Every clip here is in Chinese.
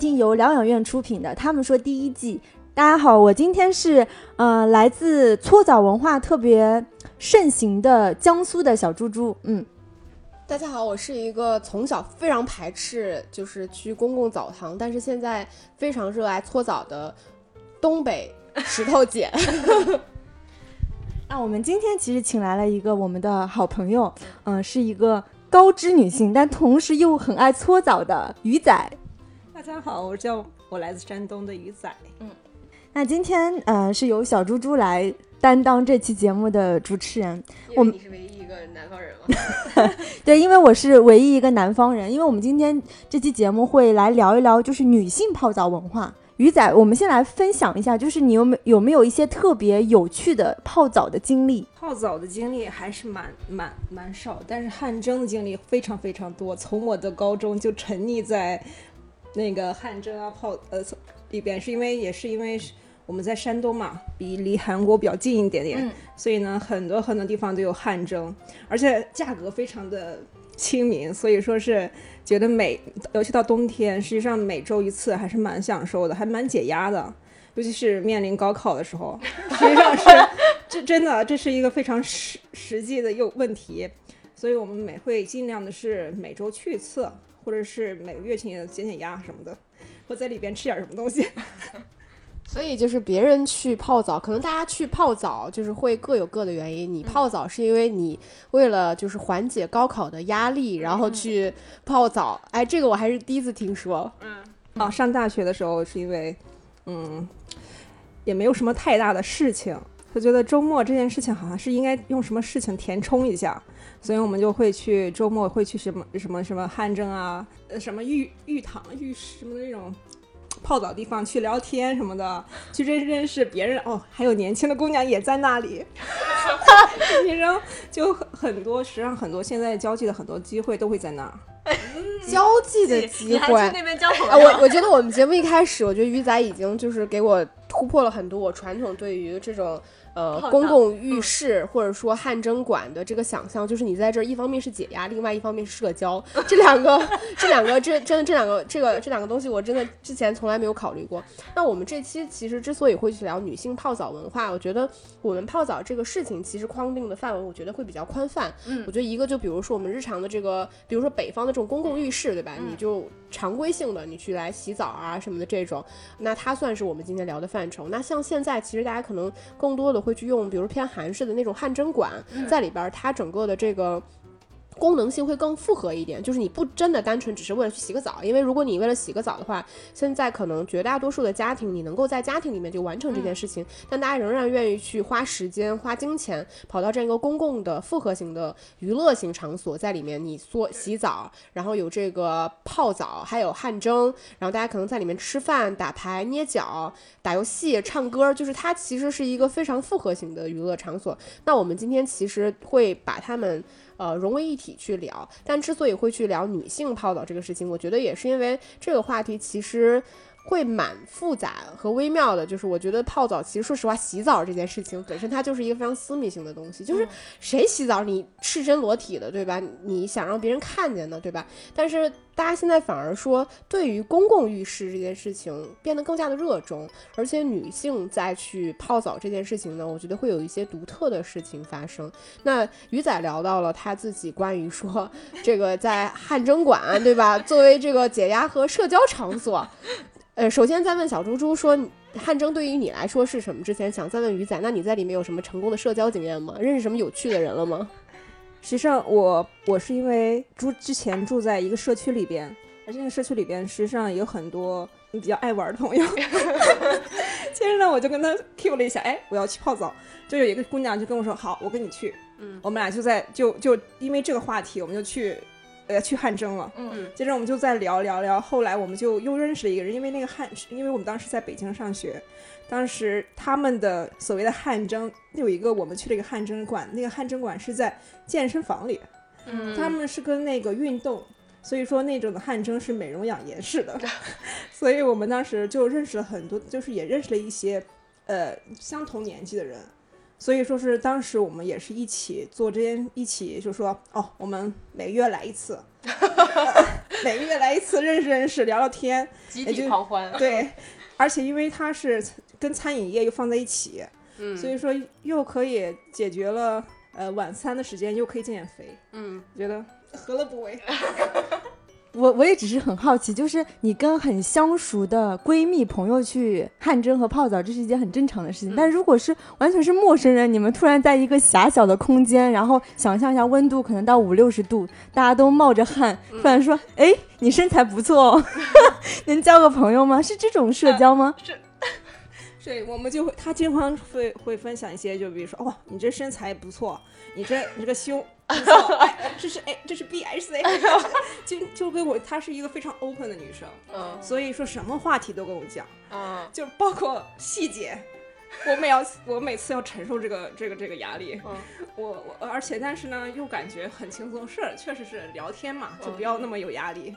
欢迎收听由疗养院出品的《他们说》第一季。大家好，我今天是呃来自搓澡文化特别盛行的江苏的小猪猪。嗯，大家好，我是一个从小非常排斥就是去公共澡堂，但是现在非常热爱搓澡的东北石头姐。那我们今天其实请来了一个我们的好朋友，嗯、是一个高知女性，但同时又很爱搓澡的鱼仔。大家好，我叫我来自山东的鱼仔。嗯那今天呃是由小猪猪来担当这期节目的主持人。我们你是唯一一个南方人吗？对，因为我是唯一一个南方人，因为我们今天这期节目会来聊一聊就是女性泡澡文化。鱼仔，我们先来分享一下，就是你有没有没有一些特别有趣的泡澡的经历？泡澡的经历还是蛮蛮蛮少，但是汗蒸的经历非常非常多。从我的高中就沉溺在那个汗蒸啊泡呃里边，是因为也是因为我们在山东嘛，比离韩国比较近一点点，嗯所以呢很多很多地方都有汗蒸，而且价格非常的亲民，所以说是觉得每尤其到冬天，实际上每周一次还是蛮享受的，还蛮解压的。尤其是面临高考的时候，实际上是这真的这是一个非常实实际的又问题，所以我们每会尽量的是每周去一次，或者是每个月请减减压什么的，或在里边吃点什么东西。所以就是别人去泡澡，可能大家去泡澡就是会各有各的原因。你泡澡是因为你为了就是缓解高考的压力，然后去泡澡。哎，这个我还是第一次听说。嗯啊，上大学的时候是因为，嗯，也没有什么太大的事情，就觉得周末这件事情好像是应该用什么事情填充一下，所以我们就会去周末会去什么什么什么汗蒸啊，呃，什么浴浴堂、浴室什么的那种。泡澡地方去聊天什么的，去认认识别人哦，还有年轻的姑娘也在那里，然后就很很多，实际上很多现在交际的很多机会都会在那儿。交际的机你还去会。那边交朋啊，友？我我觉得我们节目一开始，我觉得鱼仔已经就是给我突破了很多我传统对于这种呃公共浴室或者说汗蒸馆的这个想象，就是你在这儿一方面是解压，另外一方面是社交，这两个这两个这真的这两个这个这两个东西，我真的之前从来没有考虑过。那我们这期其实之所以会去聊女性泡澡文化，我觉得我们泡澡这个事情其实框定的范围，我觉得会比较宽泛。嗯我觉得一个就比如说我们日常的这个，比如说北方的这种公共浴室，对吧？嗯你就常规性的你去来洗澡啊什么的这种，那它算是我们今天聊的范畴。那像现在其实大家可能更多的会去用，比如偏韩式的那种汗蒸馆，嗯在里边儿它整个的这个。功能性会更复合一点，就是你不真的单纯只是为了去洗个澡，因为如果你为了洗个澡的话，现在可能绝大多数的家庭你能够在家庭里面就完成这件事情，但大家仍然愿意去花时间、花金钱跑到这样一个公共的复合型的娱乐型场所，在里面你做洗澡，然后有这个泡澡，还有汗蒸，然后大家可能在里面吃饭、打牌、捏脚、打游戏、唱歌，就是它其实是一个非常复合型的娱乐场所。那我们今天其实会把它们。呃，融为一体去聊，但之所以会去聊女性泡澡这个事情，我觉得也是因为这个话题其实会蛮复杂和微妙的。就是我觉得泡澡，其实说实话，洗澡这件事情本身它就是一个非常私密性的东西。就是谁洗澡你赤身裸体的，对吧？你想让别人看见的，对吧？但是大家现在反而说，对于公共浴室这件事情变得更加的热衷，而且女性再去泡澡这件事情呢，我觉得会有一些独特的事情发生。那鱼仔聊到了他自己关于说这个在汗蒸馆，对吧？作为这个解压和社交场所，呃，首先在问小猪猪说。汗蒸对于你来说是什么？之前想再问鱼仔，那你在里面有什么成功的社交经验吗？认识什么有趣的人了吗？实际上我，我是因为住之前住在一个社区里边，而这个社区里边实际上有很多比较爱玩的朋友。接着呢，我就跟他 Q 了一下，哎，我要去泡澡。就有一个姑娘就跟我说，好，我跟你去。嗯，我们俩就在就就因为这个话题，我们就去呃去汗蒸了。嗯接着我们就再聊聊聊，后来我们就又认识了一个人，因为那个汗，因为我们当时在北京上学，当时他们的所谓的汗蒸有一个我们去了一个汗蒸馆，那个汗蒸馆是在健身房里，嗯他们是跟那个运动，所以说那种的汗蒸是美容养颜式的，所以我们当时就认识了很多，就是也认识了一些呃相同年纪的人。所以说是当时我们也是一起做这件，一起就说哦，我们每个月来一次，每个月来一次认识认识，聊聊天，集也就狂欢。对，而且因为它是跟餐饮业又放在一起，嗯所以说又可以解决了呃晚餐的时间，又可以减减肥，嗯，觉得何乐不为？我我也只是很好奇，就是你跟很相熟的闺蜜朋友去汗蒸和泡澡，这是一件很正常的事情。嗯但如果是完全是陌生人，你们突然在一个狭小的空间，然后想象一下温度可能到五六十度，大家都冒着汗，突然说：“哎，你身材不错哦，能交个朋友吗？”是这种社交吗？对，我们就会，他经常会会分享一些，就比如说，哦，你这身材不错，你这你这个胸不错，哎，这是哎，这是 B S A，就就跟我，她是一个非常 open 的女生，嗯所以说什么话题都跟我讲，嗯。就包括细节，我每要我每次要承受这个这个这个压力，嗯。我我而且但是呢又感觉很轻松，是确实是聊天嘛，就不要那么有压力，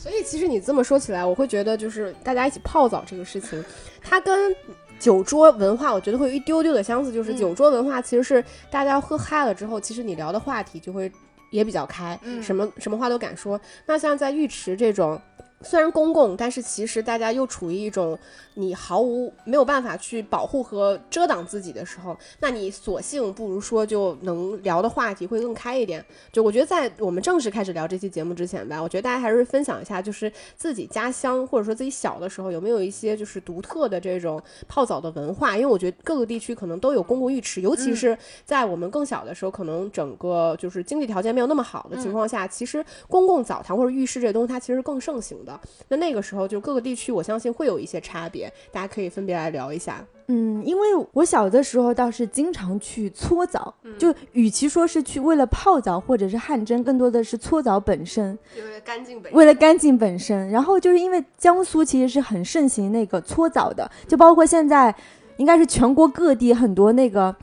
所以其实你这么说起来，我会觉得就是大家一起泡澡这个事情，它跟酒桌文化我觉得会有一丢丢的相似，就是嗯酒桌文化其实是大家喝嗨了之后，其实你聊的话题就会也比较开，嗯什么什么话都敢说。那像在浴池这种。虽然公共，但是其实大家又处于一种你毫无没有办法去保护和遮挡自己的时候，那你索性不如说就能聊的话题会更开一点。就我觉得在我们正式开始聊这期节目之前吧，我觉得大家还是分享一下，就是自己家乡或者说自己小的时候有没有一些就是独特的这种泡澡的文化，因为我觉得各个地区可能都有公共浴池，尤其是在我们更小的时候，可能整个就是经济条件没有那么好的情况下，其实公共澡堂或者浴室这些东西它其实是更盛行的。那那个时候就各个地区，我相信会有一些差别，大家可以分别来聊一下。嗯，因为我小的时候倒是经常去搓澡，就与其说是去为了泡澡或者是汗蒸，更多的是搓澡本身。就为了干净本为了干净本身，然后就是因为江苏其实是很盛行那个搓澡的，就包括现在应该是全国各地很多那个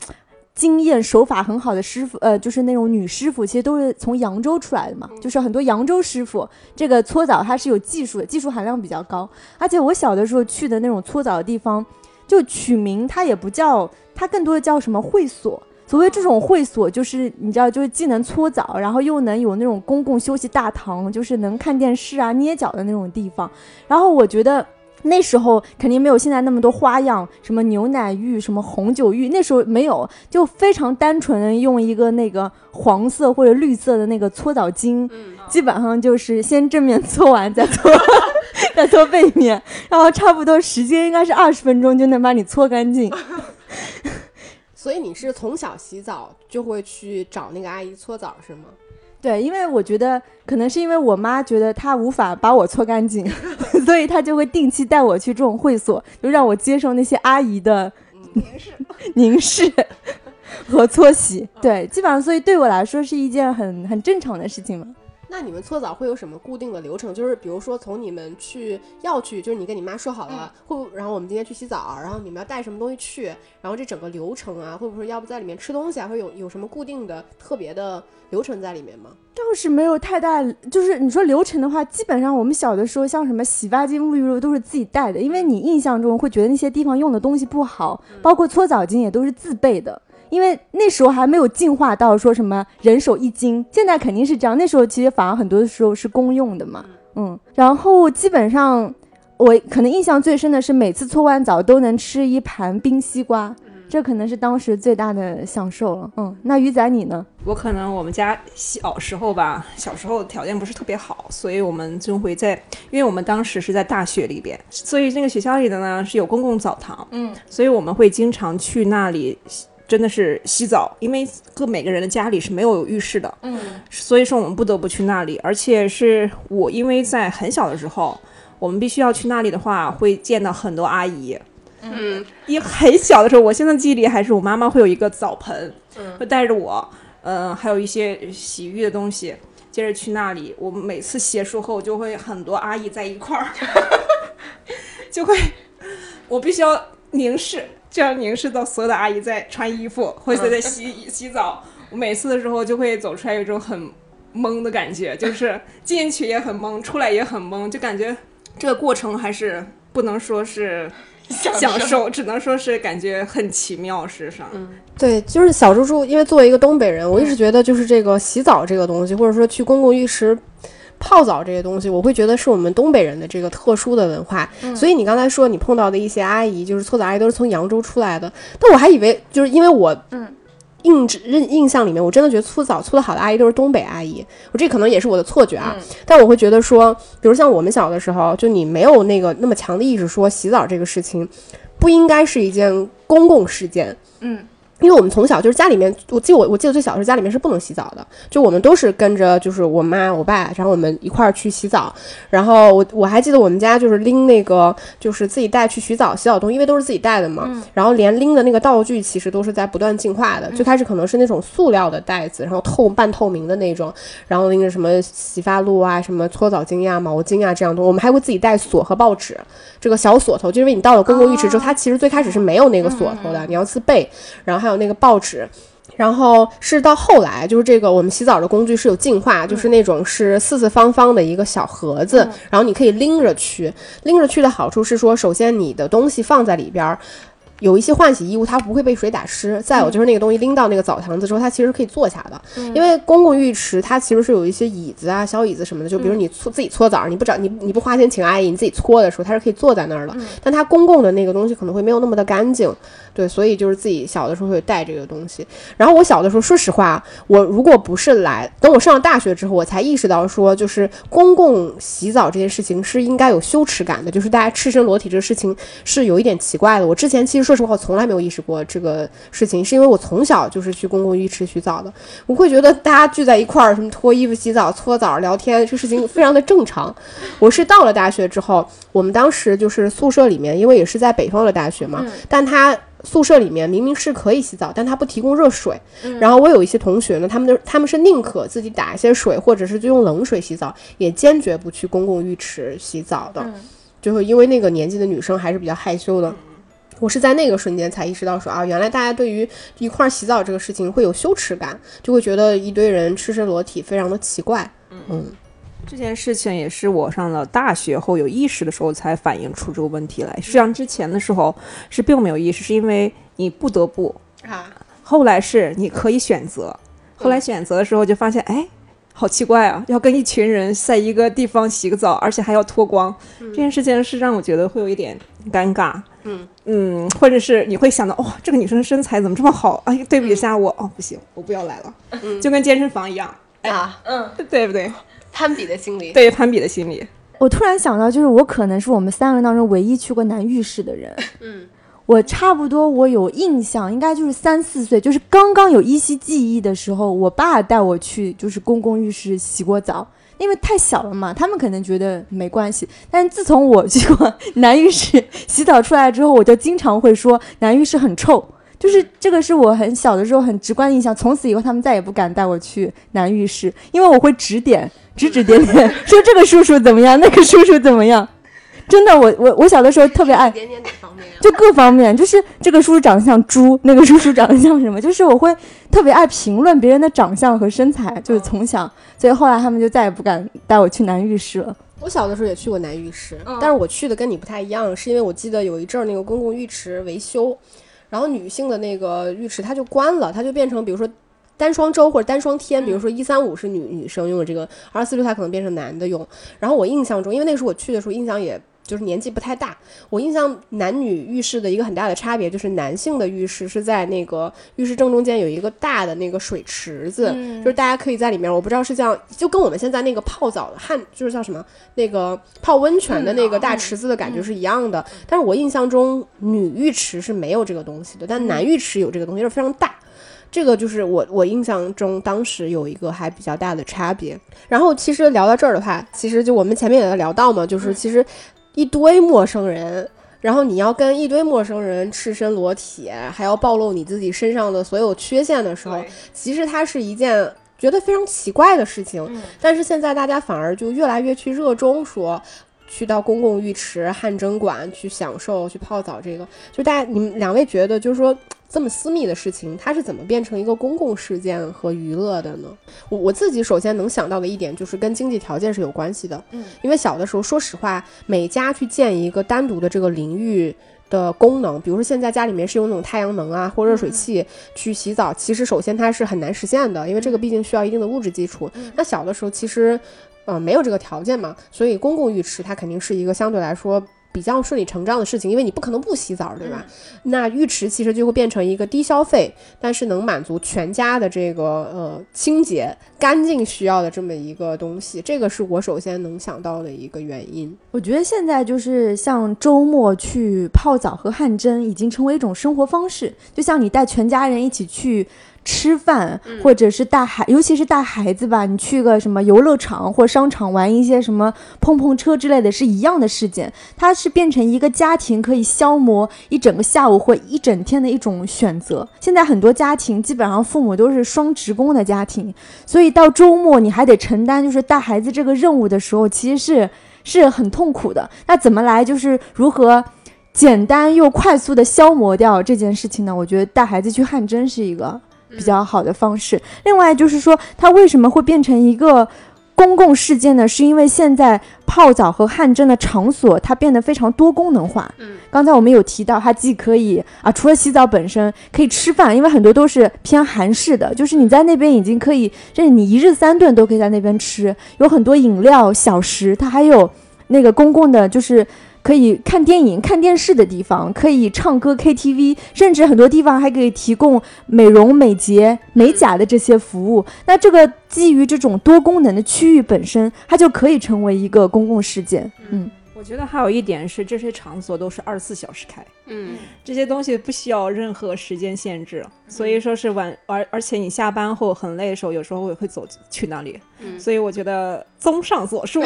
经验手法很好的师傅，呃，就是那种女师傅，其实都是从扬州出来的嘛，就是很多扬州师傅，这个搓澡它是有技术的，技术含量比较高，而且我小的时候去的那种搓澡的地方，就取名它也不叫，它更多的叫什么会所。所谓这种会所，就是你知道，就是既能搓澡，然后又能有那种公共休息大堂，就是能看电视啊、捏脚的那种地方。然后我觉得那时候肯定没有现在那么多花样，什么牛奶浴、什么红酒浴，那时候没有，就非常单纯的用一个那个黄色或者绿色的那个搓澡巾，嗯基本上就是先正面搓完再搓，再搓背面，然后差不多时间应该是二十分钟就能把你搓干净。所以你是从小洗澡就会去找那个阿姨搓澡是吗？对，因为我觉得可能是因为我妈觉得她无法把我搓干净，所以她就会定期带我去这种会所，就让我接受那些阿姨的凝视。凝视和搓洗。对，基本上，所以对我来说是一件很很正常的事情嘛。那你们搓澡会有什么固定的流程？就是比如说从你们去要去，就是你跟你妈说好了，会不？然后我们今天去洗澡，然后你们要带什么东西去？然后这整个流程啊，会不会要不在里面吃东西啊？会有有什么固定的特别的流程在里面吗？倒是没有太大，就是你说流程的话，基本上我们小的时候，像什么洗发精、沐浴露都是自己带的，因为你印象中会觉得那些地方用的东西不好，包括搓澡巾也都是自备的。因为那时候还没有进化到说什么人手一斤，现在肯定是这样。那时候其实反而很多的时候是公用的嘛，嗯。然后基本上我可能印象最深的是每次搓完澡都能吃一盘冰西瓜，这可能是当时最大的享受了。嗯，那鱼仔你呢？我可能我们家小时候吧，小时候条件不是特别好，所以我们就会在，因为我们当时是在大学里边，所以那个学校里的呢是有公共澡堂，嗯，所以我们会经常去那里，真的是洗澡，因为各每个人的家里是没有浴室的，嗯所以说我们不得不去那里，而且是我因为在很小的时候，我们必须要去那里的话，会见到很多阿姨。嗯一很小的时候，我现在记忆里还是我妈妈会有一个澡盆，嗯会带着我，嗯、还有一些洗浴的东西，接着去那里。我们每次结束后，就会很多阿姨在一块儿，就会 我必须要凝视，这样凝视到所有的阿姨在穿衣服或者在洗、洗澡。我每次的时候就会走出来有一种很懵的感觉，就是进去也很懵，出来也很懵，就感觉这个过程还是不能说是享受，只能说是感觉很奇妙。事实上，对，就是小猪猪，因为作为一个东北人，我一直觉得就是这个洗澡这个东西，或者说去公共浴池泡澡这些东西，我会觉得是我们东北人的这个特殊的文化。所以你刚才说你碰到的一些阿姨，就是搓澡阿姨都是从扬州出来的，但我还以为就是因为我嗯印印印象里面，我真的觉得搓澡搓得好的阿姨都是东北阿姨，我这可能也是我的错觉啊。但我会觉得说，比如像我们小的时候，就你没有那个那么强的意识，说洗澡这个事情不应该是一件公共事件。嗯。因为我们从小就是家里面，我记得我我记得最小的时候家里面是不能洗澡的，就我们都是跟着就是我妈我爸，然后我们一块儿去洗澡。然后我我还记得我们家就是拎那个就是自己带去洗澡洗澡东西，因为都是自己带的嘛。然后连拎的那个道具其实都是在不断进化的。最开始可能是那种塑料的袋子，然后透半透明的那种，然后拎着什么洗发露啊、什么搓澡巾呀、毛巾啊这样东西。我们还会自己带锁和报纸，这个小锁头，就因为你到了公共浴池之后，它其实最开始是没有那个锁头的，你要自备。然后还有那个报纸。然后是到后来，就是这个我们洗澡的工具是有进化，就是那种是四四方方的一个小盒子，然后你可以拎着去。拎着去的好处是说，首先你的东西放在里边儿。有一些换洗衣物，它不会被水打湿。再有就是那个东西拎到那个澡堂子之后，它其实可以坐下的。因为公共浴池它其实是有一些椅子啊、小椅子什么的，就比如你搓自己搓澡，你不找你你不花钱请阿姨，你自己搓的时候，它是可以坐在那儿的。但它公共的那个东西可能会没有那么的干净，对，所以就是自己小的时候会带这个东西。然后我小的时候，说实话，我如果不是来等我上了大学之后，我才意识到说，就是公共洗澡这件事情是应该有羞耻感的，就是大家赤身裸体这个事情是有一点奇怪的。我之前其实说实话，我从来没有意识过这个事情，是因为我从小就是去公共浴池洗澡的，我会觉得大家聚在一块儿，什么脱衣服、洗澡、搓澡、聊天，这事情非常的正常。我是到了大学之后，我们当时就是宿舍里面，因为也是在北方的大学嘛，但他宿舍里面明明是可以洗澡，但他不提供热水。然后我有一些同学呢，他们就他们是宁可自己打一些水，或者是就用冷水洗澡，也坚决不去公共浴池洗澡的，就是因为那个年纪的女生还是比较害羞的。我是在那个瞬间才意识到说啊，原来大家对于一块儿洗澡这个事情会有羞耻感，就会觉得一堆人赤身裸体非常的奇怪。嗯，这件事情也是我上了大学后有意识的时候才反映出这个问题来。实际上之前的时候是并没有意识，是因为你不得不啊，后来是你可以选择，后来选择的时候就发现，哎，好奇怪啊，要跟一群人在一个地方洗个澡，而且还要脱光，这件事情是让我觉得会有一点尴尬。嗯嗯，或者是你会想到，哇、这个女生身材怎么这么好？哎，对比一下我，哦，不行，我不要来了，嗯就跟健身房一样，啊，嗯，对不对？攀比的心理。对攀比的心理，我突然想到，就是我可能是我们三个人当中唯一去过男浴室的人。嗯，我差不多我有印象，应该就是三四岁，就是刚刚有依稀记忆的时候，我爸带我去就是公共浴室洗过澡。因为太小了嘛，他们可能觉得没关系。但是自从我去过男浴室洗澡出来之后，我就经常会说男浴室很臭。就是这个是我很小的时候很直观的印象，从此以后他们再也不敢带我去男浴室，因为我会指点指指点点说这个叔叔怎么样，那个叔叔怎么样。真的，我我我小的时候特别爱，点点哪方面啊？就各方面，就是这个叔叔长得像猪，那个叔叔长得像什么，就是我会特别爱评论别人的长相和身材，就是从小，所以后来他们就再也不敢带我去男浴室了。我小的时候也去过男浴室，但是我去的跟你不太一样，是因为我记得有一阵儿那个公共浴池维修，然后女性的那个浴池它就关了，它就变成比如说单双周或者单双天，比如说一三五是女女生用的这个，二四六它可能变成男的用。然后我印象中，因为那时候我去的时候印象也。就是年纪不太大，我印象男女浴室的一个很大的差别就是男性的浴室是在那个浴室正中间有一个大的那个水池子，就是大家可以在里面，我不知道是这样，就跟我们现在那个泡澡的汗，就是叫什么那个泡温泉的那个大池子的感觉是一样的。但是我印象中女浴池是没有这个东西的，但男浴池有这个东西，是非常大。这个就是我我印象中当时有一个还比较大的差别。然后其实聊到这儿的话，其实就我们前面也在聊到嘛，就是其实。一堆陌生人，然后你要跟一堆陌生人赤身裸体，还要暴露你自己身上的所有缺陷的时候，其实它是一件觉得非常奇怪的事情。但是现在大家反而就越来越去热衷说，去到公共浴池、汗蒸馆去享受、去泡澡。这个，就大家你们两位觉得，就是说。这么私密的事情，它是怎么变成一个公共事件和娱乐的呢？我我自己首先能想到的一点就是跟经济条件是有关系的。嗯，因为小的时候，说实话，每家去建一个单独的这个淋浴的功能，比如说现在家里面是用那种太阳能啊或热水器去洗澡，其实首先它是很难实现的，因为这个毕竟需要一定的物质基础。那小的时候其实，呃，没有这个条件嘛，所以公共浴池它肯定是一个相对来说。比较顺理成章的事情，因为你不可能不洗澡，对吧？那浴池其实就会变成一个低消费，但是能满足全家的这个呃清洁干净需要的这么一个东西，这个是我首先能想到的一个原因。我觉得现在就是像周末去泡澡和汗蒸，已经成为一种生活方式，就像你带全家人一起去。吃饭，或者是带孩，尤其是带孩子吧，你去个什么游乐场或商场玩一些什么碰碰车之类的，是一样的事件。它是变成一个家庭可以消磨一整个下午或一整天的一种选择。现在很多家庭基本上父母都是双职工的家庭，所以到周末你还得承担就是带孩子这个任务的时候，其实是是很痛苦的。那怎么来就是如何简单又快速的消磨掉这件事情呢？我觉得带孩子去汗蒸是一个。比较好的方式。另外就是说，它为什么会变成一个公共事件呢？是因为现在泡澡和汗蒸的场所它变得非常多功能化。嗯，刚才我们有提到，它既可以啊，除了洗澡本身，可以吃饭，因为很多都是偏韩式的，就是你在那边已经可以，就是你一日三顿都可以在那边吃，有很多饮料、小食，它还有那个公共的，就是。可以看电影、看电视的地方，可以唱歌 KTV，甚至很多地方还可以提供美容、美睫、美甲的这些服务。那这个基于这种多功能的区域本身，它就可以成为一个公共事件。嗯。我觉得还有一点是，这些场所都是二十四小时开，嗯，这些东西不需要任何时间限制，所以说是晚而而且你下班后很累的时候，有时候我也会走去那里，嗯，所以我觉得综上所述，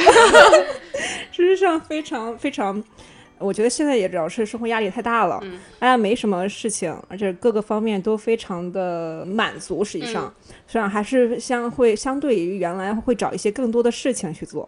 事 实上非常非常。我觉得现在也主要是生活压力太大了，大家没什么事情，而且各个方面都非常的满足。实际上，实际上还是相会相对于原来会找一些更多的事情去做，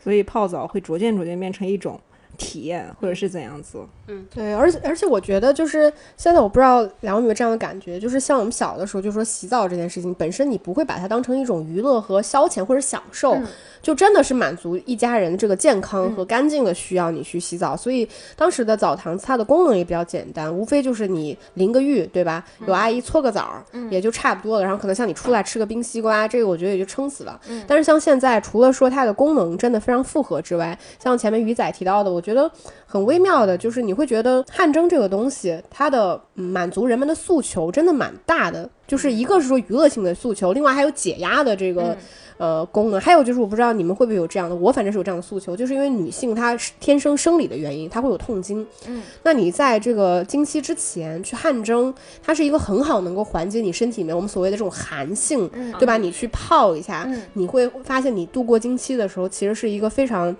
所以泡澡会逐渐逐渐变成一种。体验或者是怎样子？嗯，对，而且而且我觉得就是现在我不知道两位有没有这样的感觉，就是像我们小的时候，就说洗澡这件事情本身你不会把它当成一种娱乐和消遣或者享受，就真的是满足一家人这个健康和干净的需要，你去洗澡。所以当时的澡堂它的功能也比较简单，无非就是你淋个浴，对吧？有阿姨搓个澡，也就差不多了。然后可能像你出来吃个冰西瓜，这个我觉得也就撑死了。但是像现在，除了说它的功能真的非常复合之外，像前面鱼仔提到的，我。觉得很微妙的，就是你会觉得汗蒸这个东西，它的满足人们的诉求真的蛮大的。就是一个是说娱乐性的诉求，另外还有解压的这个呃功能。还有就是我不知道你们会不会有这样的，我反正是有这样的诉求，就是因为女性她天生生理的原因，她会有痛经。嗯，那你在这个经期之前去汗蒸，它是一个很好能够缓解你身体里面我们所谓的这种寒性，对吧？你去泡一下，你会发现你度过经期的时候，其实是一个非常。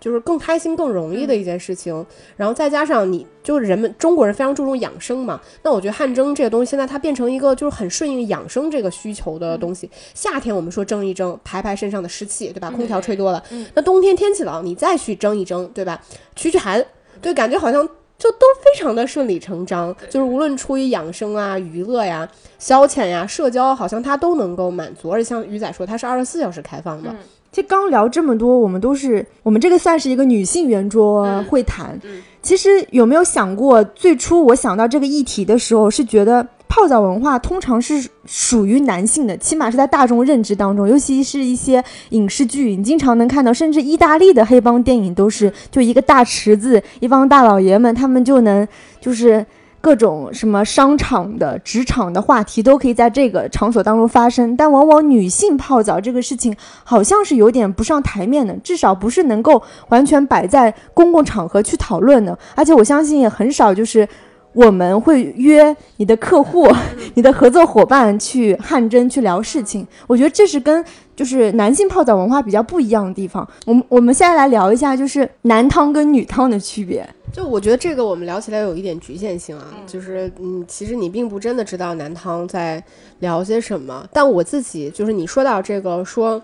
就是更开心、更容易的一件事情，然后再加上你，就是人们中国人非常注重养生嘛。那我觉得汗蒸这个东西，现在它变成一个就是很顺应养生这个需求的东西。夏天我们说蒸一蒸，排排身上的湿气，对吧？空调吹多了。那冬天天气冷，你再去蒸一蒸，对吧？驱驱寒，对，感觉好像就都非常的顺理成章。就是无论出于养生啊、娱乐呀、消遣呀、社交，好像它都能够满足。而且像鱼仔说，它是二十四小时开放的。其实刚聊这么多，我们都是我们这个算是一个女性圆桌会谈。其实有没有想过，最初我想到这个议题的时候，是觉得泡澡文化通常是属于男性的，起码是在大众认知当中，尤其是一些影视剧，你经常能看到，甚至意大利的黑帮电影都是就一个大池子，一帮大老爷们，他们就能就是。各种什么商场的、职场的话题都可以在这个场所当中发生，但往往女性泡澡这个事情好像是有点不上台面的，至少不是能够完全摆在公共场合去讨论的。而且我相信也很少，就是我们会约你的客户、你的合作伙伴去汗蒸去聊事情。我觉得这是跟就是男性泡澡文化比较不一样的地方。我们我们现在来聊一下，就是男汤跟女汤的区别。就我觉得这个我们聊起来有一点局限性啊，就是嗯，其实你并不真的知道男汤在聊些什么。但我自己就是你说到这个说，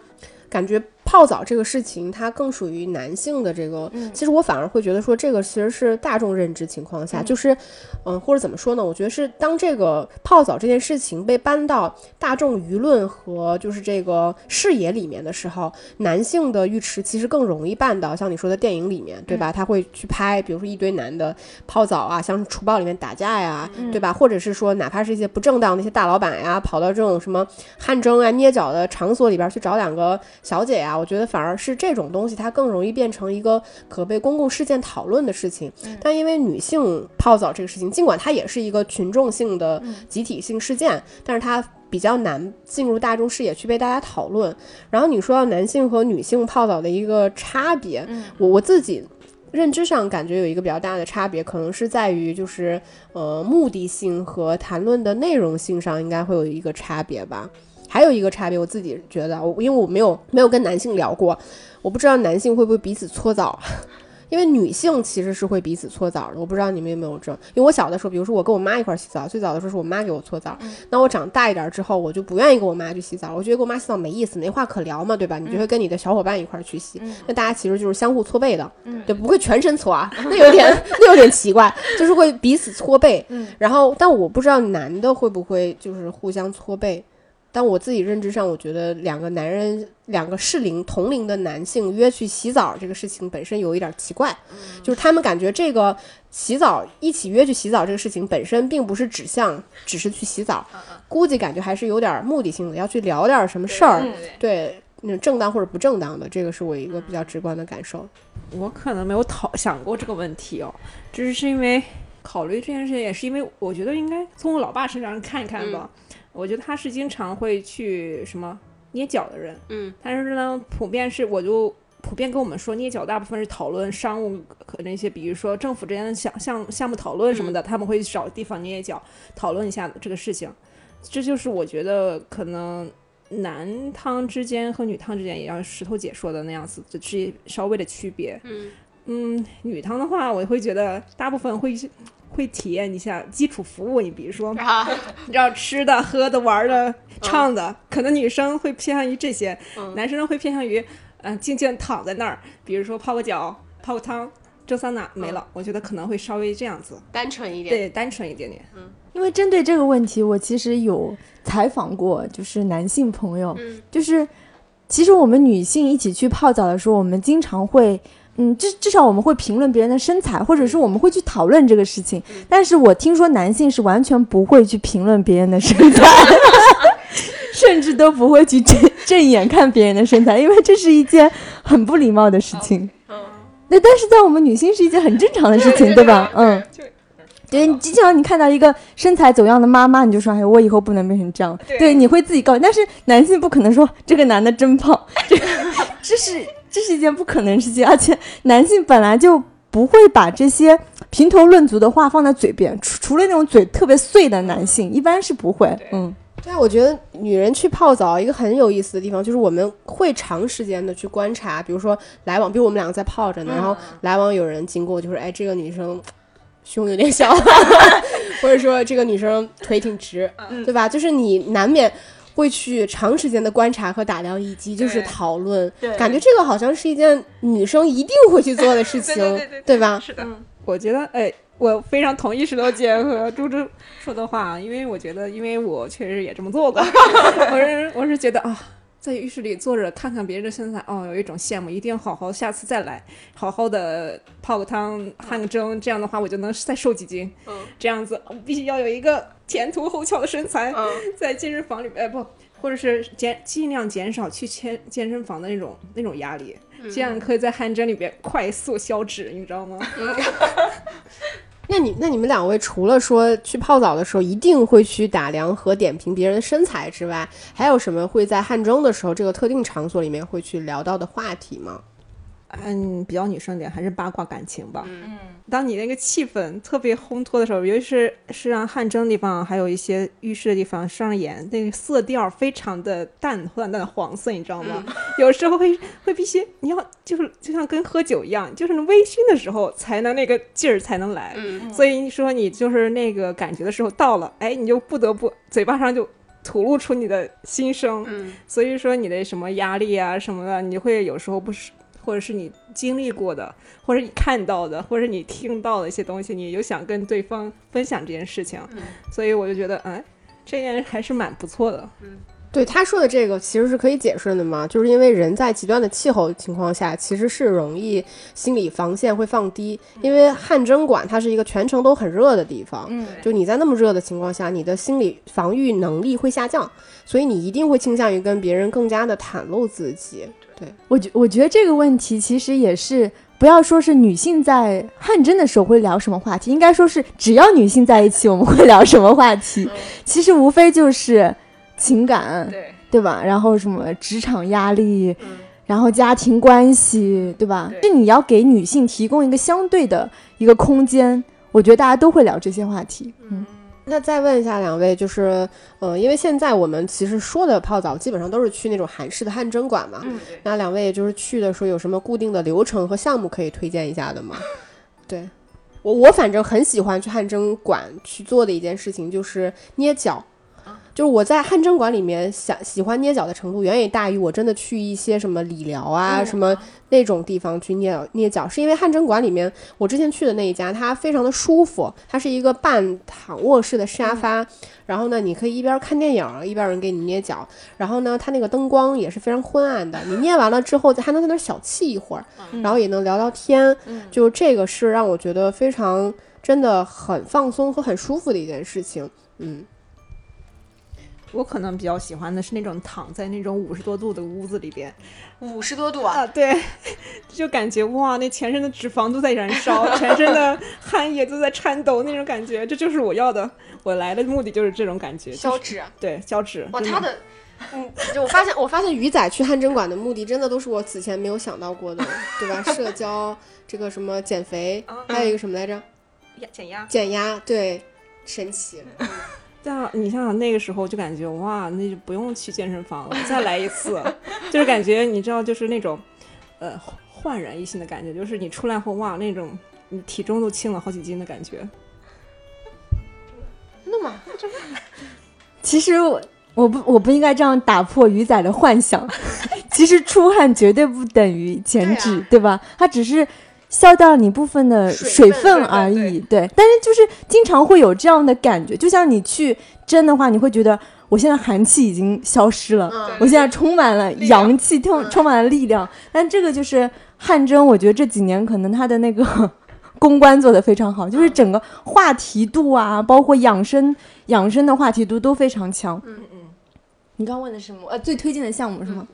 感觉泡泡澡这个事情，它更属于男性的这个。其实我反而会觉得说，这个其实是大众认知情况下，就是，嗯，或者怎么说呢？我觉得是当这个泡澡这件事情被搬到大众舆论和就是这个视野里面的时候，男性的浴池其实更容易办到，像你说的电影里面，对吧？他会去拍，比如说一堆男的泡澡啊，像是《除暴》里面打架呀，对吧？或者是说，哪怕是一些不正当的一些大老板呀，跑到这种什么汗蒸啊、捏脚的场所里边去找两个小姐呀，我觉得反而是这种东西，它更容易变成一个可被公共事件讨论的事情。但因为女性泡澡这个事情，尽管它也是一个群众性的集体性事件，但是它比较难进入大众视野去被大家讨论。然后你说到男性和女性泡澡的一个差别，我我自己。认知上感觉有一个比较大的差别，可能是在于就是呃目的性和谈论的内容性上应该会有一个差别吧。还有一个差别，我自己觉得，我因为我没有没有跟男性聊过，我不知道男性会不会彼此搓澡。因为女性其实是会彼此搓澡的，我不知道你们有没有这。因为我小的时候，比如说我跟我妈一块儿洗澡，最早的时候是我妈给我搓澡。那我长大一点之后，我就不愿意跟我妈去洗澡，我觉得跟我妈洗澡没意思，没话可聊嘛，对吧？你就会跟你的小伙伴一块儿去洗，那大家其实就是相互搓背的，对，不会全身搓啊，那有点那有点奇怪，就是会彼此搓背。然后，但我不知道男的会不会就是互相搓背。但我自己认知上，我觉得两个男人，两个适龄同龄的男性约去洗澡这个事情本身有一点奇怪，就是他们感觉这个洗澡一起约去洗澡这个事情本身并不是指向只是去洗澡，估计感觉还是有点目的性的，要去聊点什么事儿，对，那正当或者不正当的，这个是我一个比较直观的感受。我可能没有讨想过这个问题哦，只是因为考虑这件事情，也是因为我觉得应该从我老爸身上看一看吧。我觉得他是经常会去什么捏脚的人，嗯，但是呢，普遍是我就普遍跟我们说，捏脚大部分是讨论商务和那些，比如说政府之间的项项项目讨论什么的，他们会找地方捏捏脚，讨论一下这个事情。这就是我觉得可能男汤之间和女汤之间，也要石头姐说的那样子，就是稍微的区别。嗯嗯，女汤的话，我会觉得大部分会。会体验一下基础服务，你比如说，你知道吃的、喝的、玩的、唱的，可能女生会偏向于这些，男生会偏向于，嗯，静静躺在那儿，比如说泡个脚、泡个汤、蒸桑拿没了。我觉得可能会稍微这样子，单纯一点，对，单纯一点点。嗯，因为针对这个问题，我其实有采访过，就是男性朋友，就是其实我们女性一起去泡澡的时候，我们经常会。嗯，至至少我们会评论别人的身材，或者是我们会去讨论这个事情。但是我听说男性是完全不会去评论别人的身材，甚至都不会去正正眼看别人的身材，因为这是一件很不礼貌的事情。嗯，那但是在我们女性是一件很正常的事情，对吧？嗯，对，你经常你看到一个身材走样的妈妈，你就说哎，我以后不能变成这样。对，你会自己告。但是男性不可能说这个男的真胖，这这是。这是一件不可能事情，而且男性本来就不会把这些评头论足的话放在嘴边，除除了那种嘴特别碎的男性，一般是不会。嗯，对啊，我觉得女人去泡澡一个很有意思的地方，就是我们会长时间的去观察，比如说来往，比如我们两个在泡着呢，然后来往有人经过，就是哎，这个女生胸有点小，或者说这个女生腿挺直，对吧？就是你难免。会去长时间的观察和打量，以及就是讨论，感觉这个好像是一件女生一定会去做的事情，对吧？是的，我觉得，哎，我非常同意石头姐和猪猪说的话，因为我觉得，因为我确实也这么做过，我是我是觉得啊。在浴室里坐着看看别人的身材，哦，有一种羡慕，一定要好好下次再来，好好的泡个汤、汗个蒸，这样的话我就能再瘦几斤。嗯，这样子我必须要有一个前凸后翘的身材，在健身房里，哎不，或者是减尽量减少去健健身房的那种那种压力，这样可以在汗蒸里边快速消脂，你知道吗？那你那你们两位除了说去泡澡的时候一定会去打量和点评别人的身材之外，还有什么会在汗蒸的时候这个特定场所里面会去聊到的话题吗？嗯，比较女生点，还是八卦感情吧。嗯，当你那个气氛特别烘托的时候，尤其是是让汗蒸的地方，还有一些浴室的地方上演，那个色调非常的淡淡淡的黄色，你知道吗？有时候会会必须你要就是就像跟喝酒一样，就是微醺的时候才能那个劲儿才能来。嗯，所以你说你就是那个感觉的时候到了，哎，你就不得不嘴巴上就吐露出你的心声。嗯所以说你的什么压力啊什么的，你会有时候不是，或者是你经历过的，或者你看到的，或者你听到的一些东西，你就想跟对方分享这件事情。嗯所以我就觉得，哎，这件还是蛮不错的。对他说的这个其实是可以解释的嘛，就是因为人在极端的气候情况下，其实是容易心理防线会放低，因为汗蒸馆它是一个全程都很热的地方，嗯，就你在那么热的情况下，你的心理防御能力会下降，所以你一定会倾向于跟别人更加的袒露自己。对，我觉我觉得这个问题其实也是。不要说是女性在汗蒸的时候会聊什么话题，应该说是只要女性在一起，我们会聊什么话题。其实无非就是情感，对，对吧？然后什么职场压力，嗯然后家庭关系，对吧？对就你要给女性提供一个相对的一个空间，我觉得大家都会聊这些话题。嗯，那再问一下两位，就是，呃，因为现在我们其实说的泡澡基本上都是去那种韩式的汗蒸馆嘛，嗯，那两位就是去的时候有什么固定的流程和项目可以推荐一下的吗？对我，我反正很喜欢去汗蒸馆去做的一件事情就是捏脚。就是我在汗蒸馆里面想喜欢捏脚的程度，远远大于我真的去一些什么理疗啊、什么那种地方去捏捏脚，是因为汗蒸馆里面我之前去的那一家，它非常的舒服，它是一个半躺卧式的沙发，然后呢，你可以一边看电影一边有人给你捏脚，然后呢，它那个灯光也是非常昏暗的，你捏完了之后还能在那儿小憩一会儿，然后也能聊聊天，就这个是让我觉得非常真的很放松和很舒服的一件事情，嗯。我可能比较喜欢的是那种躺在那种五十多度的屋子里边五十多度啊！啊，对，就感觉哇，那全身的脂肪都在燃烧，全身的汗液都在颤抖那种感觉，这就是我要的。我来的目的就是这种感觉，就是脂对消脂。哇，真他的，嗯，就我发现，我发现鱼仔去汗蒸馆的目的，真的都是我此前没有想到过的，对吧？社交，这个什么减肥，还有一个什么来着？压减压。减压，对，神奇。但你想想那个时候就感觉哇，那就不用去健身房了，再来一次，就是感觉你知道，就是那种呃焕然一新的感觉，就是你出来后哇，那种你体重都轻了好几斤的感觉。真的吗？其实我我不我不应该这样打破鱼仔的幻想。其实出汗绝对不等于减脂，对啊吧？它只是消掉了你部分的水水分而已。对，但是就是经常会有这样的感觉，就像你去蒸的话，你会觉得我现在寒气已经消失了，嗯我现在充满了阳气，充嗯充满了力量。但这个就是汗蒸，我觉得这几年可能它的那个 公关做得非常好，就是整个话题度啊，包括养生养生的话题度都非常强。嗯嗯，你刚刚问的是什么？呃，最推荐的项目是吗？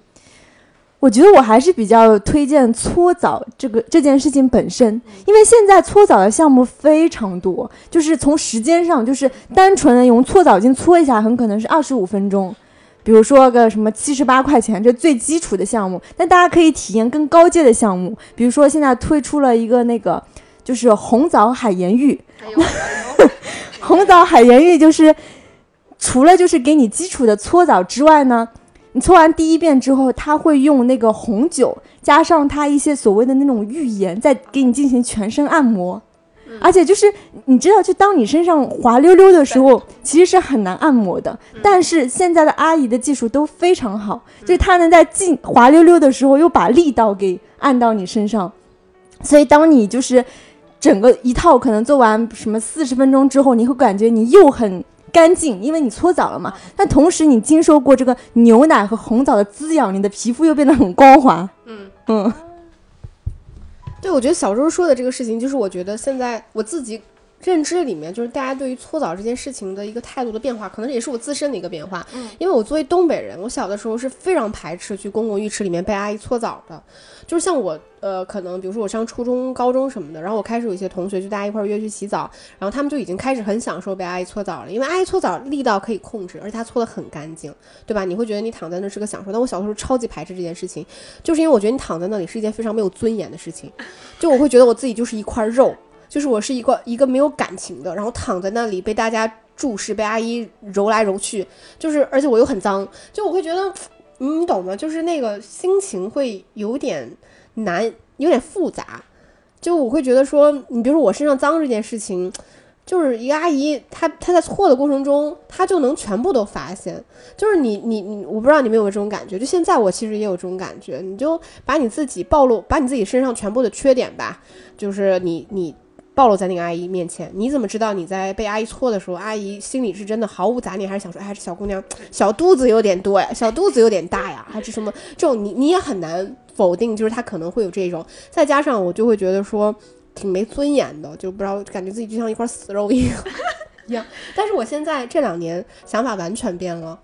我觉得我还是比较推荐搓澡这个这件事情本身，因为现在搓澡的项目非常多，就是从时间上，就是单纯的用搓澡巾搓一下，很可能是二十五分钟。比如说个什么七十八块钱，这最基础的项目，但大家可以体验更高阶的项目，比如说现在推出了一个那个就是红枣海盐浴，哎，红枣海盐浴就是除了就是给你基础的搓澡之外呢，你搓完第一遍之后，他会用那个红酒加上他一些所谓的那种浴盐，再给你进行全身按摩。而且就是你知道，就当你身上滑溜溜的时候，其实是很难按摩的。但是现在的阿姨的技术都非常好，就是她能在进滑溜溜的时候，又把力道给按到你身上。所以当你就是整个一套可能做完什么四十分钟之后，你会感觉你又很干净，因为你搓澡了嘛。但同时你经受过这个牛奶和红枣的滋养，你的皮肤又变得很光滑。嗯嗯，对，我觉得小周说的这个事情，就是我觉得现在我自己认知里面，就是大家对于搓澡这件事情的一个态度的变化，可能也是我自身的一个变化。嗯，因为我作为东北人，我小的时候是非常排斥去公共浴池里面被阿姨搓澡的。就是像我，呃，可能比如说我上初中、高中什么的，然后我开始有一些同学就大家一块儿约去洗澡，然后他们就已经开始很享受被阿姨搓澡了，因为阿姨搓澡力道可以控制，而且她搓的很干净，对吧？你会觉得你躺在那是个享受。但我小的时候超级排斥这件事情，就是因为我觉得你躺在那里是一件非常没有尊严的事情，就我会觉得我自己就是一块肉，就是我是一个一个没有感情的，然后躺在那里被大家注视，被阿姨揉来揉去，就是而且我又很脏，就我会觉得，你懂吗？就是那个心情会有点难，有点复杂。就我会觉得说，你比如说我身上脏这件事情，就是一个阿姨，她她在搓的过程中，她就能全部都发现。就是你你你，我不知道你们有没有这种感觉？就现在我其实也有这种感觉，你就把你自己暴露，把你自己身上全部的缺点吧，就是你你暴露在那个阿姨面前，你怎么知道你在被阿姨搓的时候，阿姨心里是真的毫无杂念，还是想说，哎，这小姑娘小肚子有点多呀，小肚子有点大呀，还是什么？这种你你也很难否定，就是她可能会有这种。再加上我就会觉得说。挺没尊严的，就不知道感觉自己就像一块死肉一样 一样。但是我现在这两年想法完全变了，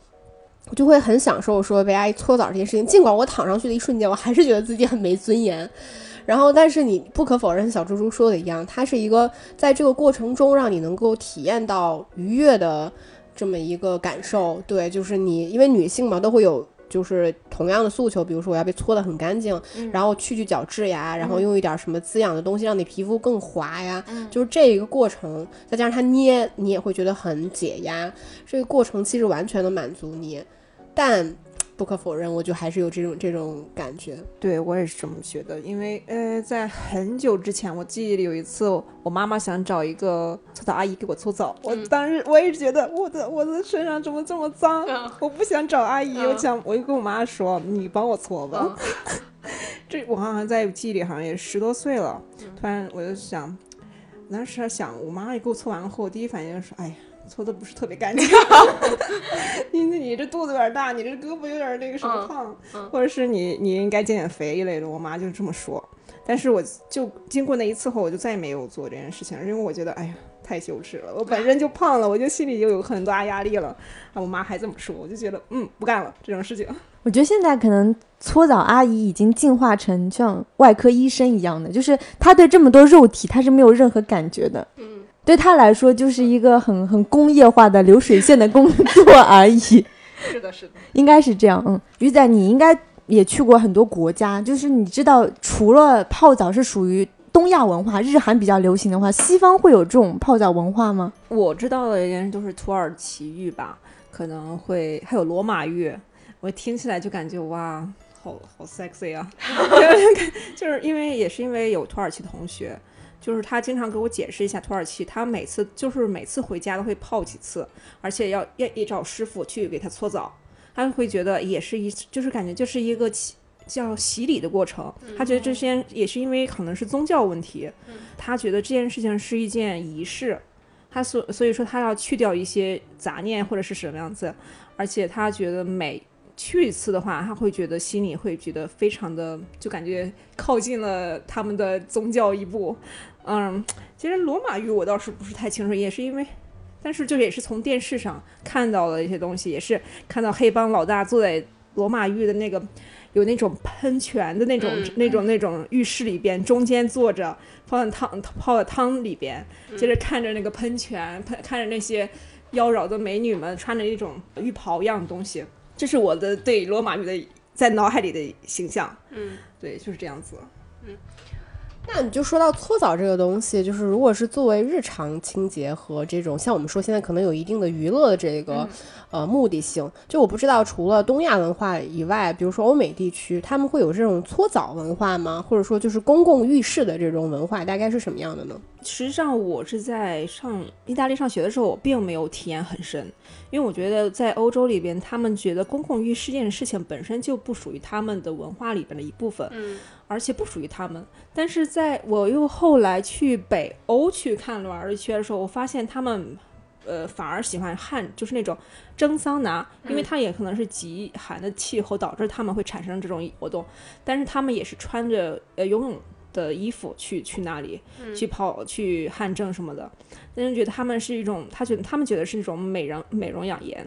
我就会很享受说被阿姨搓澡这件事情。尽管我躺上去的一瞬间，我还是觉得自己很没尊严。然后，但是你不可否认，小猪猪说的一样，它是一个在这个过程中让你能够体验到愉悦的这么一个感受。对，就是你因为女性嘛，都会有。就是同样的诉求，比如说我要被搓得很干净，然后去去角质呀，然后用一点什么滋养的东西让你皮肤更滑呀，就是这一个过程，再加上它捏，你也会觉得很解压。这个过程其实完全的满足你，但。不可否认，我就还是有这种这种感觉。对我也是这么觉得，因为呃，在很久之前，我记忆里有一次，我妈妈想找一个搓澡阿姨给我搓澡，我当时我也是觉得我的我的身上怎么这么脏，我不想找阿姨，我想我就跟我妈说，你帮我搓吧。这我好像在记忆里好像也十多岁了，突然我就想，当时想我妈妈给我搓完后，第一反应就是哎呀。搓的不是特别干净，你你这肚子有点大，你这胳膊有点那个什么胖，或者是你你应该减减肥一类的。我妈就这么说，但是我就经过那一次后，我就再也没有做这件事情，因为我觉得哎呀太羞耻了，我本身就胖了，我就心里就有很大压力了。啊，我妈还这么说，我就觉得嗯不干了这种事情。我觉得现在可能搓澡阿姨已经进化成像外科医生一样的，就是她对这么多肉体她是没有任何感觉的。嗯。对他来说，就是一个很很工业化的流水线的工作而已。是的，是的，应该是这样。嗯，鱼仔，你应该也去过很多国家，就是你知道，除了泡澡是属于东亚文化，日韩比较流行的话，西方会有这种泡澡文化吗？我知道的应该都是土耳其浴吧，可能会还有罗马浴。我听起来就感觉哇，好好 sexy 啊！就是因为也是因为有土耳其同学。就是他经常给我解释一下土耳其，他每次就是每次回家都会泡几次，而且要要也找师傅去给他搓澡，他会觉得也是一就是感觉就是一个叫洗礼的过程。他觉得这些也是因为可能是宗教问题，他觉得这件事情是一件仪式，他所所以说他要去掉一些杂念或者是什么样子，而且他觉得每去一次的话，他会觉得心里会觉得非常的就感觉靠近了他们的宗教一步。嗯，其实罗马浴我倒是不是太清楚，也是因为，但是就也是从电视上看到了一些东西，也是看到黑帮老大坐在罗马浴的那个有那种喷泉的那种那种那种浴室里边，中间坐着泡在汤泡在汤里边，接着看着那个喷泉，喷看着那些妖娆的美女们穿着一种浴袍一样的东西，这是我的对罗马语的在脑海里的形象。嗯，对，就是这样子。嗯。那你就说到搓澡这个东西，就是如果是作为日常清洁和这种像我们说现在可能有一定的娱乐的这个呃目的性，就我不知道除了东亚文化以外，比如说欧美地区，他们会有这种搓澡文化吗？或者说就是公共浴室的这种文化大概是什么样的呢？实际上我是在上意大利上学的时候，我并没有体验很深，因为我觉得在欧洲里边，他们觉得公共浴室这件事情本身就不属于他们的文化里边的一部分。嗯。而且不属于他们，但是在我又后来去北欧去看玩一圈的时候，我发现他们，呃，反而喜欢汗，就是那种蒸桑拿，因为它也可能是极寒的气候导致他们会产生这种活动，但是他们也是穿着呃游泳的衣服去去那里去跑去汗蒸什么的，但是觉得他们是一种，他觉得他们觉得是一种美容美容养颜，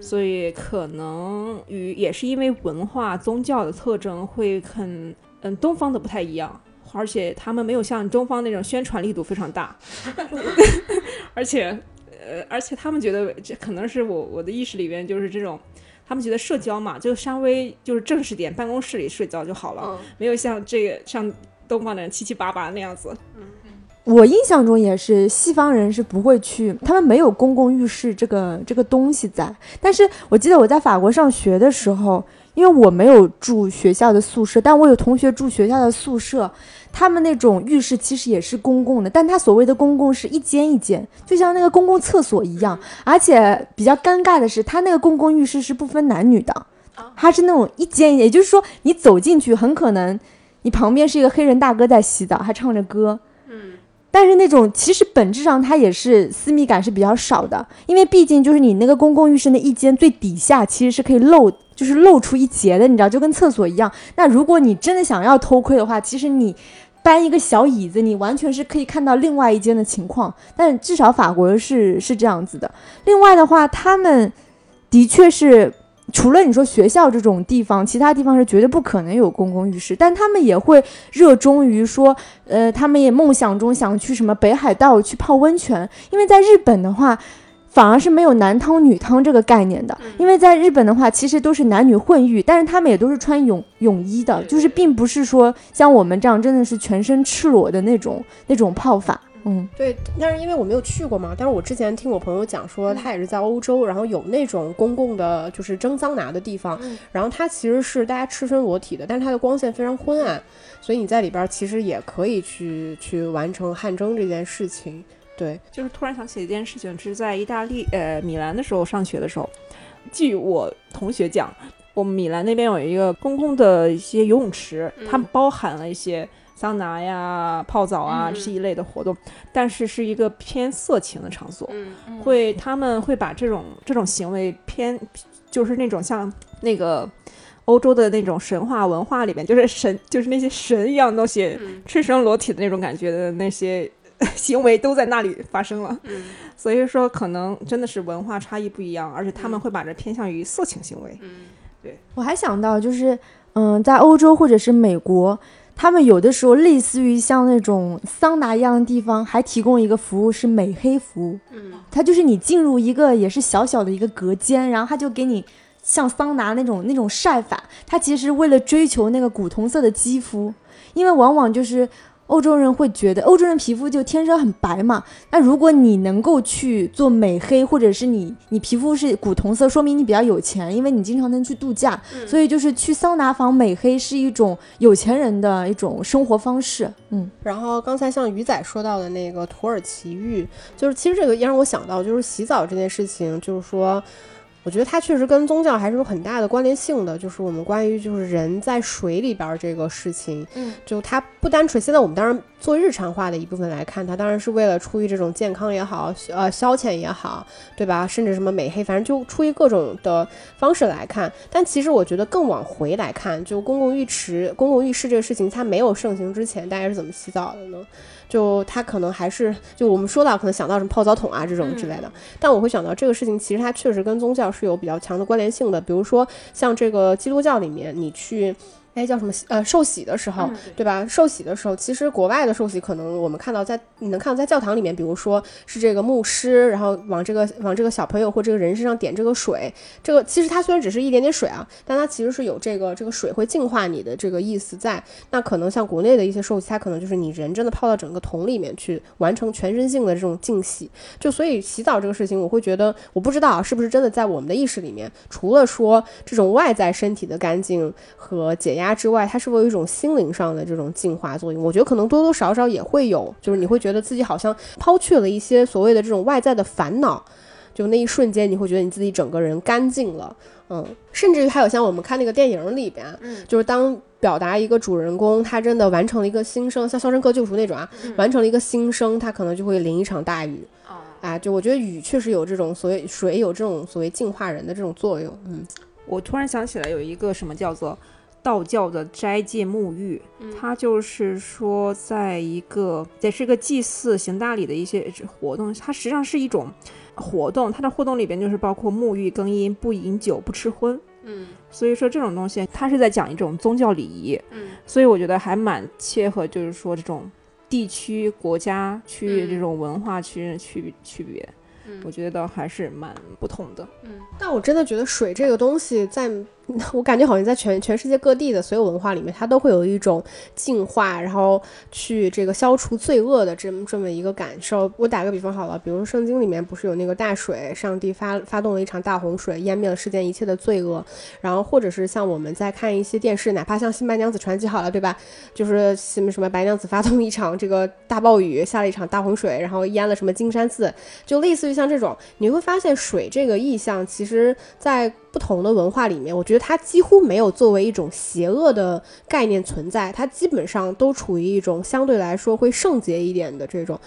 所以可能与也是因为文化宗教的特征会很。嗯，东方的不太一样，而且他们没有像中方那种宣传力度非常大，而且，呃，而且他们觉得这可能是我我的意识里边就是这种，他们觉得社交嘛，就稍微就是正式点，办公室里社交就好了，没有像这个像东方的人七七八八那样子。嗯我印象中也是，西方人是不会去，他们没有公共浴室这个这个东西在。但是我记得我在法国上学的时候。因为我没有住学校的宿舍，但我有同学住学校的宿舍，他们那种浴室其实也是公共的，但他所谓的公共是一间一间，就像那个公共厕所一样。而且比较尴尬的是，他那个公共浴室是不分男女的，它是那种一间一间，也就是说你走进去，很可能你旁边是一个黑人大哥在洗澡，还唱着歌。但是那种其实本质上它也是私密感是比较少的，因为毕竟就是你那个公共浴室那一间最底下其实是可以露，就是露出一截的，你知道，就跟厕所一样。那如果你真的想要偷窥的话，其实你搬一个小椅子，你完全是可以看到另外一间的情况。但至少法国是是这样子的。另外的话，他们的确是。除了你说学校这种地方，其他地方是绝对不可能有公共浴室。但他们也会热衷于说，呃，他们也梦想中想去什么北海道去泡温泉。因为在日本的话，反而是没有男汤女汤这个概念的。因为在日本的话，其实都是男女混浴，但是他们也都是穿泳泳衣的，就是并不是说像我们这样真的是全身赤裸的那种那种泡法。嗯，对，但是因为我没有去过嘛，但是我之前听我朋友讲说，他也是在欧洲，然后有那种公共的，就是蒸桑拿的地方，然后它其实是大家赤身裸体的，但是它的光线非常昏暗，所以你在里边其实也可以去去完成汗蒸这件事情。对，就是突然想起一件事情，是在意大利呃米兰的时候上学的时候，据我同学讲，我们米兰那边有一个公共的一些游泳池，它包含了一些。桑拿呀、泡澡啊这一类的活动，但是是一个偏色情的场所，会他们会把这种这种行为偏，就是那种像那个欧洲的那种神话文化里面，就是神就是那些神一样东西赤身裸体的那种感觉的那些 行为都在那里发生了，所以说可能真的是文化差异不一样，而且他们会把这偏向于色情行为。对。我还想到就是嗯，在欧洲或者是美国。他们有的时候类似于像那种桑拿一样的地方，还提供一个服务是美黑服务。嗯，它就是你进入一个也是小小的一个隔间，然后他就给你像桑拿那种那种晒法。他其实为了追求那个古铜色的肌肤，因为往往就是。欧洲人会觉得欧洲人皮肤就天生很白嘛？那如果你能够去做美黑，或者是你你皮肤是古铜色，说明你比较有钱，因为你经常能去度假，所以就是去桑拿房美黑是一种有钱人的一种生活方式。嗯，然后刚才像鱼仔说到的那个土耳其浴，就是其实这个也让我想到，就是洗澡这件事情，就是说。我觉得它确实跟宗教还是有很大的关联性的，就是我们关于就是人在水里边这个事情，嗯，就它不单纯。现在我们当然做日常化的一部分来看，它当然是为了出于这种健康也好，呃，消遣也好，对吧？甚至什么美黑，反正就出于各种的方式来看。但其实我觉得更往回来看，就公共浴池、公共浴室这个事情，它没有盛行之前，大家是怎么洗澡的呢？就他可能还是就我们说到可能想到什么泡澡桶啊这种之类的，但我会想到这个事情其实它确实跟宗教是有比较强的关联性的，比如说像这个基督教里面你去。哎，叫什么？呃，受洗的时候，对吧？受洗的时候，其实国外的受洗可能我们看到在你能看到在教堂里面，比如说是这个牧师，然后往这个往这个小朋友或这个人身上点这个水，这个其实它虽然只是一点点水啊，但它其实是有这个这个水会净化你的这个意思在。那可能像国内的一些受洗，它可能就是你人真的泡到整个桶里面去完成全身性的这种净洗。就所以洗澡这个事情，我会觉得我不知道是不是真的在我们的意识里面，除了说这种外在身体的干净和解压。之外，它是否有一种心灵上的这种净化作用？我觉得可能多多少少也会有，就是你会觉得自己好像抛去了一些所谓的这种外在的烦恼，就那一瞬间你会觉得你自己整个人干净了，嗯，甚至于还有像我们看那个电影里边，嗯，就是当表达一个主人公他真的完成了一个新生，像《肖申克救赎》那种啊，完成了一个新生，他可能就会淋一场大雨，啊，就我觉得雨确实有这种所谓水有这种所谓净化人的这种作用，嗯，我突然想起来有一个什么叫做。道教的斋戒沐浴，它就是说，在一个也是个祭祀行大礼的一些活动，它实际上是一种活动。它的活动里边就是包括沐浴、更衣、不饮酒、不吃荤。嗯，所以说这种东西，它是在讲一种宗教礼仪。嗯，所以我觉得还蛮切合，就是说这种地区、国家、区域这种文化区区区别。我觉得还是蛮不同的。嗯，但我真的觉得水这个东西在。我感觉好像在全全世界各地的所有文化里面，它都会有一种净化，然后去这个消除罪恶的这么这么一个感受。我打个比方好了，比如说圣经里面不是有那个大水，上帝发发动了一场大洪水，淹灭了世间一切的罪恶。然后或者是像我们在看一些电视，哪怕像《新白娘子传奇》好了，对吧？就是什么什么白娘子发动一场这个大暴雨，下了一场大洪水，然后淹了什么金山寺，就类似于像这种，你会发现水这个意象，其实在不同的文化里面，我觉得它几乎没有作为一种邪恶的概念存在，它基本上都处于一种相对来说会圣洁一点的这种。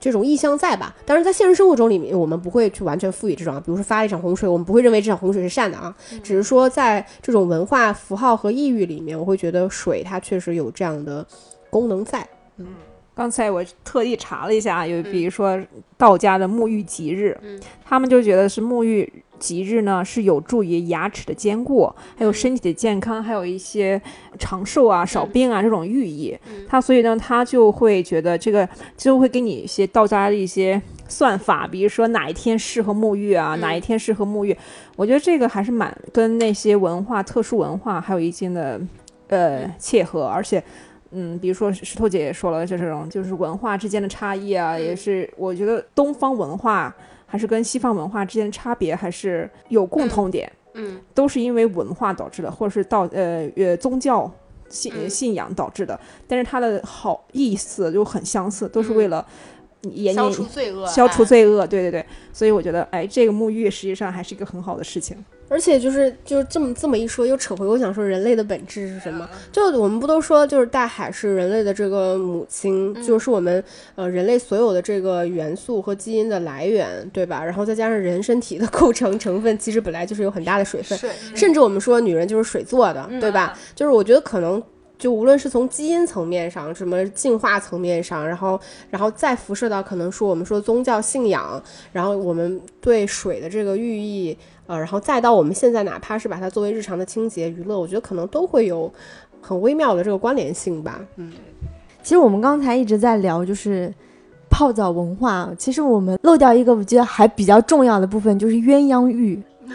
这种意向在吧？但是，在现实生活中里面，我们不会去完全赋予这种，比如说发了一场洪水，我们不会认为这场洪水是善的啊。只是说，在这种文化符号和意域里面，我会觉得水它确实有这样的功能在。嗯，刚才我特意查了一下，有比如说道家的沐浴吉日，嗯，他们就觉得是沐浴。吉日呢是有助于牙齿的坚固，还有身体的健康，还有一些长寿啊、少病啊这种寓意。他所以呢，他就会觉得这个就会给你一些道家的一些算法，比如说哪一天适合沐浴啊，哪一天适合沐浴。我觉得这个还是蛮跟那些文化、特殊文化还有一定的呃切合，而且嗯，比如说石头姐也说了，就这种就是文化之间的差异啊，也是我觉得东方文化。还是跟西方文化之间的差别，还是有共同点，嗯，都是因为文化导致的，或者是道呃呃宗教信信仰导致的，但是它的好意思就很相似，都是为了。消除罪恶，消除罪恶，对对对，所以我觉得，哎，这个沐浴实际上还是一个很好的事情。而且就是就这么这么一说，又扯回我想说，人类的本质是什么？就我们不都说，就是大海是人类的这个母亲，就是我们呃人类所有的这个元素和基因的来源，对吧？然后再加上人身体的 构成成分，其实本来就是有很大的水分，甚至我们说女人就是水做的，对吧？就是我觉得可能。就无论是从基因层面上，什么进化层面上，然后，然后再辐射到可能说我们说宗教信仰，然后我们对水的这个寓意，呃，然后再到我们现在哪怕是把它作为日常的清洁娱乐，我觉得可能都会有很微妙的这个关联性吧。嗯，其实我们刚才一直在聊就是泡澡文化，其实我们漏掉一个我觉得还比较重要的部分，就是鸳鸯浴。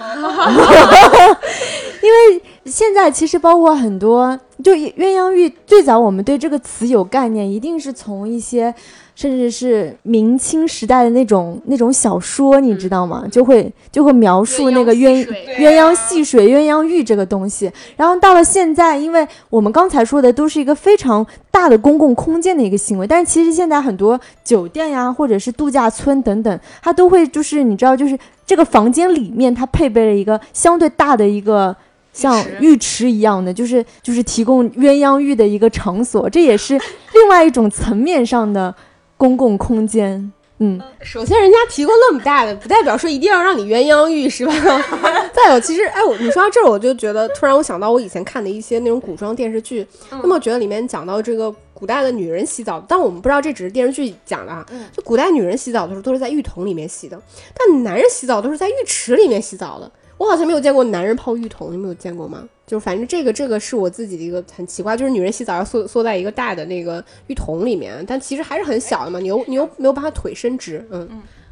因为现在其实包括很多，就鸳鸯浴最早我们对这个词有概念，一定是从一些甚至是明清时代的那种那种小说，你知道吗？就会就会描述那个鸳鸳鸯戏水、鸳鸯浴这个东西。然后到了现在，因为我们刚才说的都是一个非常大的公共空间的一个行为，但是其实现在很多酒店呀，或者是度假村等等，它都会就是你知道，就是这个房间里面它配备了一个相对大的一个。像浴池一样的，就是就是提供鸳鸯浴的一个场所，这也是另外一种层面上的公共空间。嗯，首先人家提供那么大的，不代表说一定要让你鸳鸯浴是吧？再有，其实哎，我你说到这儿，我就觉得突然我想到我以前看的一些那种古装电视剧，那么觉得里面讲到这个古代的女人洗澡，但我们不知道这只是电视剧讲的啊。就古代女人洗澡的时候都是在浴桶里面洗的，但男人洗澡都是在浴池里面洗澡的。我好像没有见过男人泡浴桶，你们有见过吗？就反正这个这个是我自己的一个很奇怪，就是女人洗澡要缩缩在一个大的那个浴桶里面，但其实还是很小的嘛，你又你又没有把她腿伸直，嗯。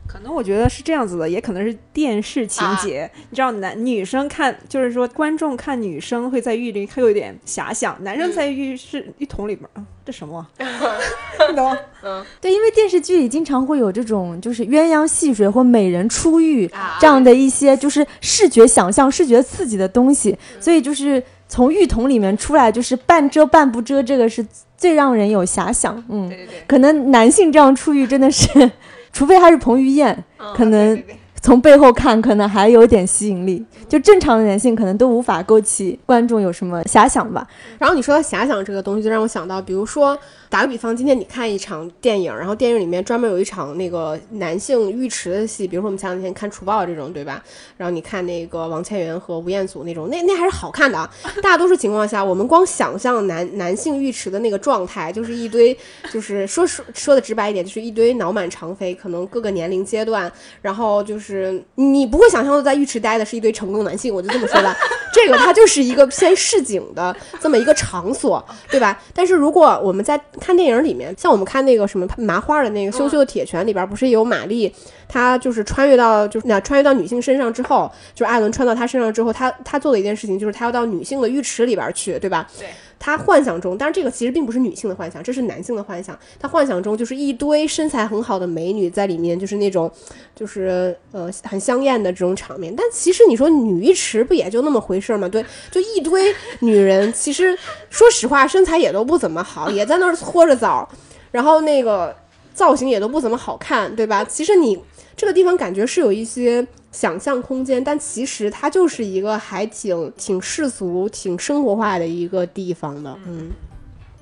可能我觉得是这样子的，也可能是电视情节。你知道，男女生看，就是说观众看女生会在浴里，会有点遐想；男生在浴室浴桶里面，这什么？你懂？嗯，对，因为电视剧里经常会有这种，就是鸳鸯戏水或美人出浴这样的一些，就是视觉想象、视觉刺激的东西。所以就是从浴桶里面出来，就是半遮半不遮，这个是最让人有遐想。嗯，对对对，可能男性这样出浴真的是。除非他是彭于晏，可能从背后看可能还有点吸引力。就正常的男性可能都无法勾起观众有什么遐想吧。然后你说到遐想这个东西，就让我想到，比如说。打个比方，今天你看一场电影，然后电影里面专门有一场那个男性浴池的戏，比如说我们前两天看《除暴》这种，对吧？然后你看那个王千源和吴彦祖那种，那 那还是好看的啊。大多数情况下，我们光想象男男性浴池的那个状态，就是一堆，就是说说说的直白一点，就是一堆脑满肠肥，可能各个年龄阶段，然后就是就是你不会想象到在浴池待的是一堆成功男性，我就这么说吧。这个它就是一个偏市井的这么一个场所，对吧？但是如果我们在看电影里面，像我们看那个什么麻花的那个《羞羞的铁拳》里边，不是有玛丽，她就是穿越到就是那穿越到女性身上之后，就是艾伦穿到她身上之后，她她做的一件事情就是她要到女性的浴池里边去，对吧？对。他幻想中，但是这个其实并不是女性的幻想，这是男性的幻想。他幻想中就是一堆身材很好的美女在里面，就是那种，就是呃很香艳的这种场面。但其实你说女浴池不也就那么回事吗？对，就一堆女人，其实说实话身材也都不怎么好，也在那儿搓着澡，然后那个造型也都不怎么好看，对吧？其实你这个地方感觉是有一些。想象空间，但其实它就是一个还挺挺世俗、挺生活化的一个地方的。嗯，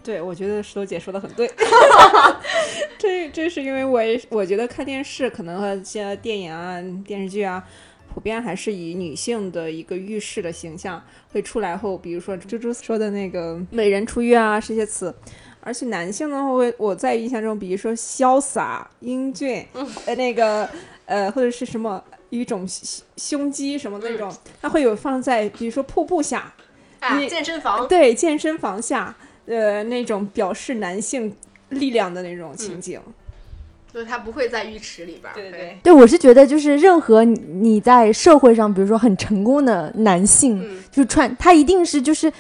对，我觉得石头姐说的很对。这这是因为我我觉得看电视可能和现在电影啊、电视剧啊，普遍还是以女性的一个浴室的形象会出来后，比如说猪猪说的那个“美人出浴”啊这些词，而且男性呢会我在印象中，比如说潇洒、英俊，呃，那个呃或者是什么。一种胸肌什么那种，它会有放在比如说瀑布下，啊，健身房对健身房下，呃，那种表示男性力量的那种情景，就是他不会在浴池里边。对对对，对我是觉得就是任何你在社会上，比如说很成功的男性，就穿他一定是就是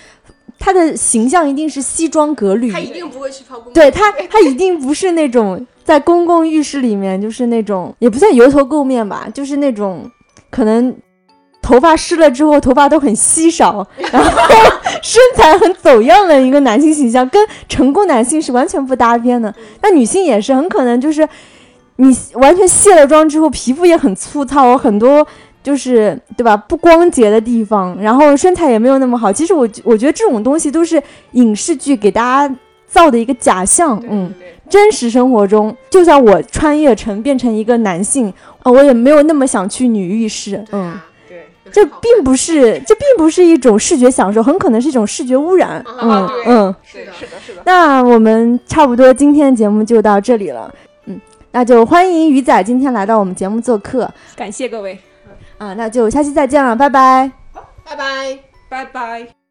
他的形象一定是西装革履，他一定不会去泡公对他他一定不是那种。在公共浴室里面，就是那种也不算油头垢面吧，就是那种可能头发湿了之后头发都很稀少，然后身材很走样的一个男性形象，跟成功男性是完全不搭边的。那女性也是很可能就是你完全卸了妆之后，皮肤也很粗糙，很多就是对吧不光洁的地方，然后身材也没有那么好。其实我我觉得这种东西都是影视剧给大家造的一个假象，嗯。真实生活中，就算我穿越成变成一个男性啊，我也没有那么想去女浴室。嗯，对，这并不是，这并不是一种视觉享受，很可能是一种视觉污染。嗯嗯，是的，是的，是的。那我们差不多今天的节目就到这里了。嗯，那就欢迎鱼仔今天来到我们节目做客，感谢各位。啊，那就下期再见了，拜拜。拜拜，拜拜。